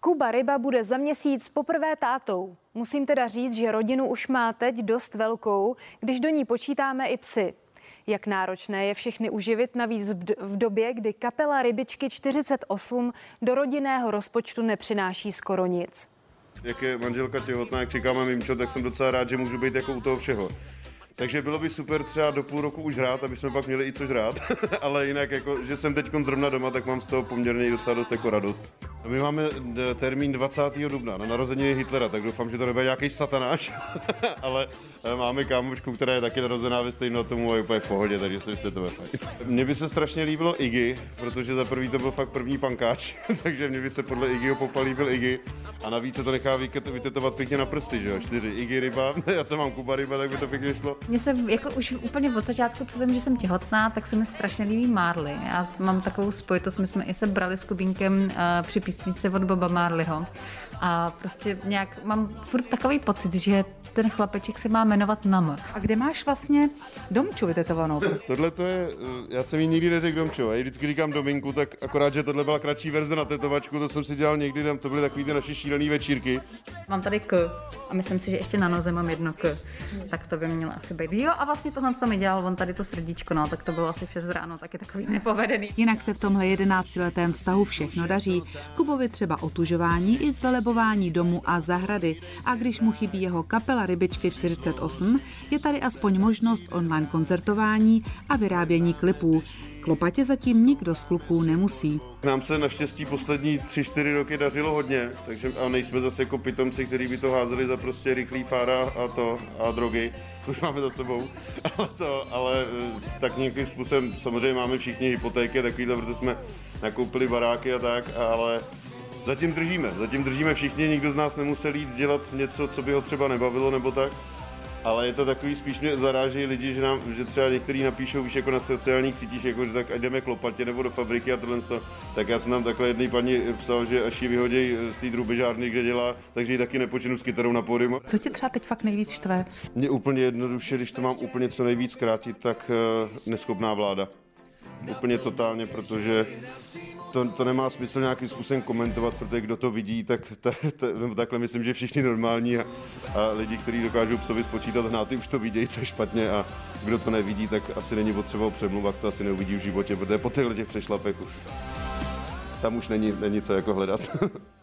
Kuba Ryba bude za měsíc poprvé tátou. Musím teda říct, že rodinu už má teď dost velkou, když do ní počítáme i psy. Jak náročné je všechny uživit, navíc v době, kdy kapela Rybičky 48 do rodinného rozpočtu nepřináší skoro nic. Jak je manželka těhotná, jak čekáme mimčo, tak jsem docela rád, že můžu být jako u toho všeho. Takže bylo by super třeba do půl roku už hrát, aby jsme pak měli i co hrát. Ale jinak, jako, že jsem teď zrovna doma, tak mám z toho poměrně docela dost jako radost. My máme termín 20. dubna na narození Hitlera, tak doufám, že to nebude nějaký satanáš. Ale eh, máme kámošku, která je taky narozená ve stejnou tomu a je úplně v pohodě, takže si myslím, to bude fajn. Mně by se strašně líbilo Iggy, protože za prvý to byl fakt první pankáč, takže mě by se podle Iggyho popa líbil Iggy. A navíc se to nechá vytetovat pěkně na prsty, že jo? Čtyři Iggy ryba, já to mám Kuba ryba, tak by to pěkně šlo. Mně se jako už úplně od začátku, co vím, že jsem těhotná, tak se mi strašně líbí Marley. Já mám takovou spojitost, my jsme i se brali s Kubínkem uh, při písničce od Boba Marleyho. A prostě nějak mám furt takový pocit, že ten chlapeček se má jmenovat Nam. A kde máš vlastně Domču vytetovanou? Tohle to je, eh, já jsem jí nikdy neřekl Domču, já vždycky říkám Dominku, tak akorát, že tohle byla kratší verze na tetovačku, to jsem si dělal někdy, tam to byly takový ty naše šílené večírky. Mám tady K a myslím si, že ještě na noze mám jedno K, tak to by mělo asi být. Jo a vlastně tohle, co mi dělal, on tady to srdíčko, no, tak to bylo asi v 6 ráno, taky takový nepovedený. Jinak se v tomhle 11-letém vztahu všechno daří. Kubovi třeba otužování i zvelebování domu a zahrady. A když mu chybí jeho kapela Rybičky 48, je tady aspoň možnost online koncertování a vyrábění klipů. Klopatě zatím nikdo z kluků nemusí. Nám se naštěstí poslední 3-4 roky dařilo hodně, takže a nejsme zase jako pitomci, kteří by to házeli za prostě rychlý fára a to a drogy. Už máme za sebou. Ale, to, ale eh, tak nějakým způsobem, samozřejmě máme všichni hypotéky, takovýhle, protože jsme nakoupili baráky a tak, ale zatím držíme. Zatím držíme všichni, nikdo z nás nemusel jít dělat něco, co by ho třeba nebavilo nebo tak ale je to takový, spíš mě zaráží lidi, že, nám, že třeba některý napíšou, víš, jako na sociálních sítích, jako, že tak jdeme klopatě nebo do fabriky a tohle, tak já jsem tam takhle jedný paní psal, že až ji vyhodí z té drubežárny, kde dělá, takže ji taky nepočinu s kytarou na pódium. Co tě třeba teď fakt nejvíc štve? Mě úplně jednoduše, když to mám úplně co nejvíc krátit, tak uh, neschopná vláda. Úplně totálně, protože to, to nemá smysl nějakým způsobem komentovat, protože kdo to vidí, tak ta, ta, nebo takhle myslím, že všichni normální a, a lidi, kteří dokážou psovi spočítat hnáty, už to vidějí, co je špatně a kdo to nevidí, tak asi není potřeba přemluvat, to asi neuvidí v životě, protože po těchto těch přešlapech už tam už není, není co jako hledat.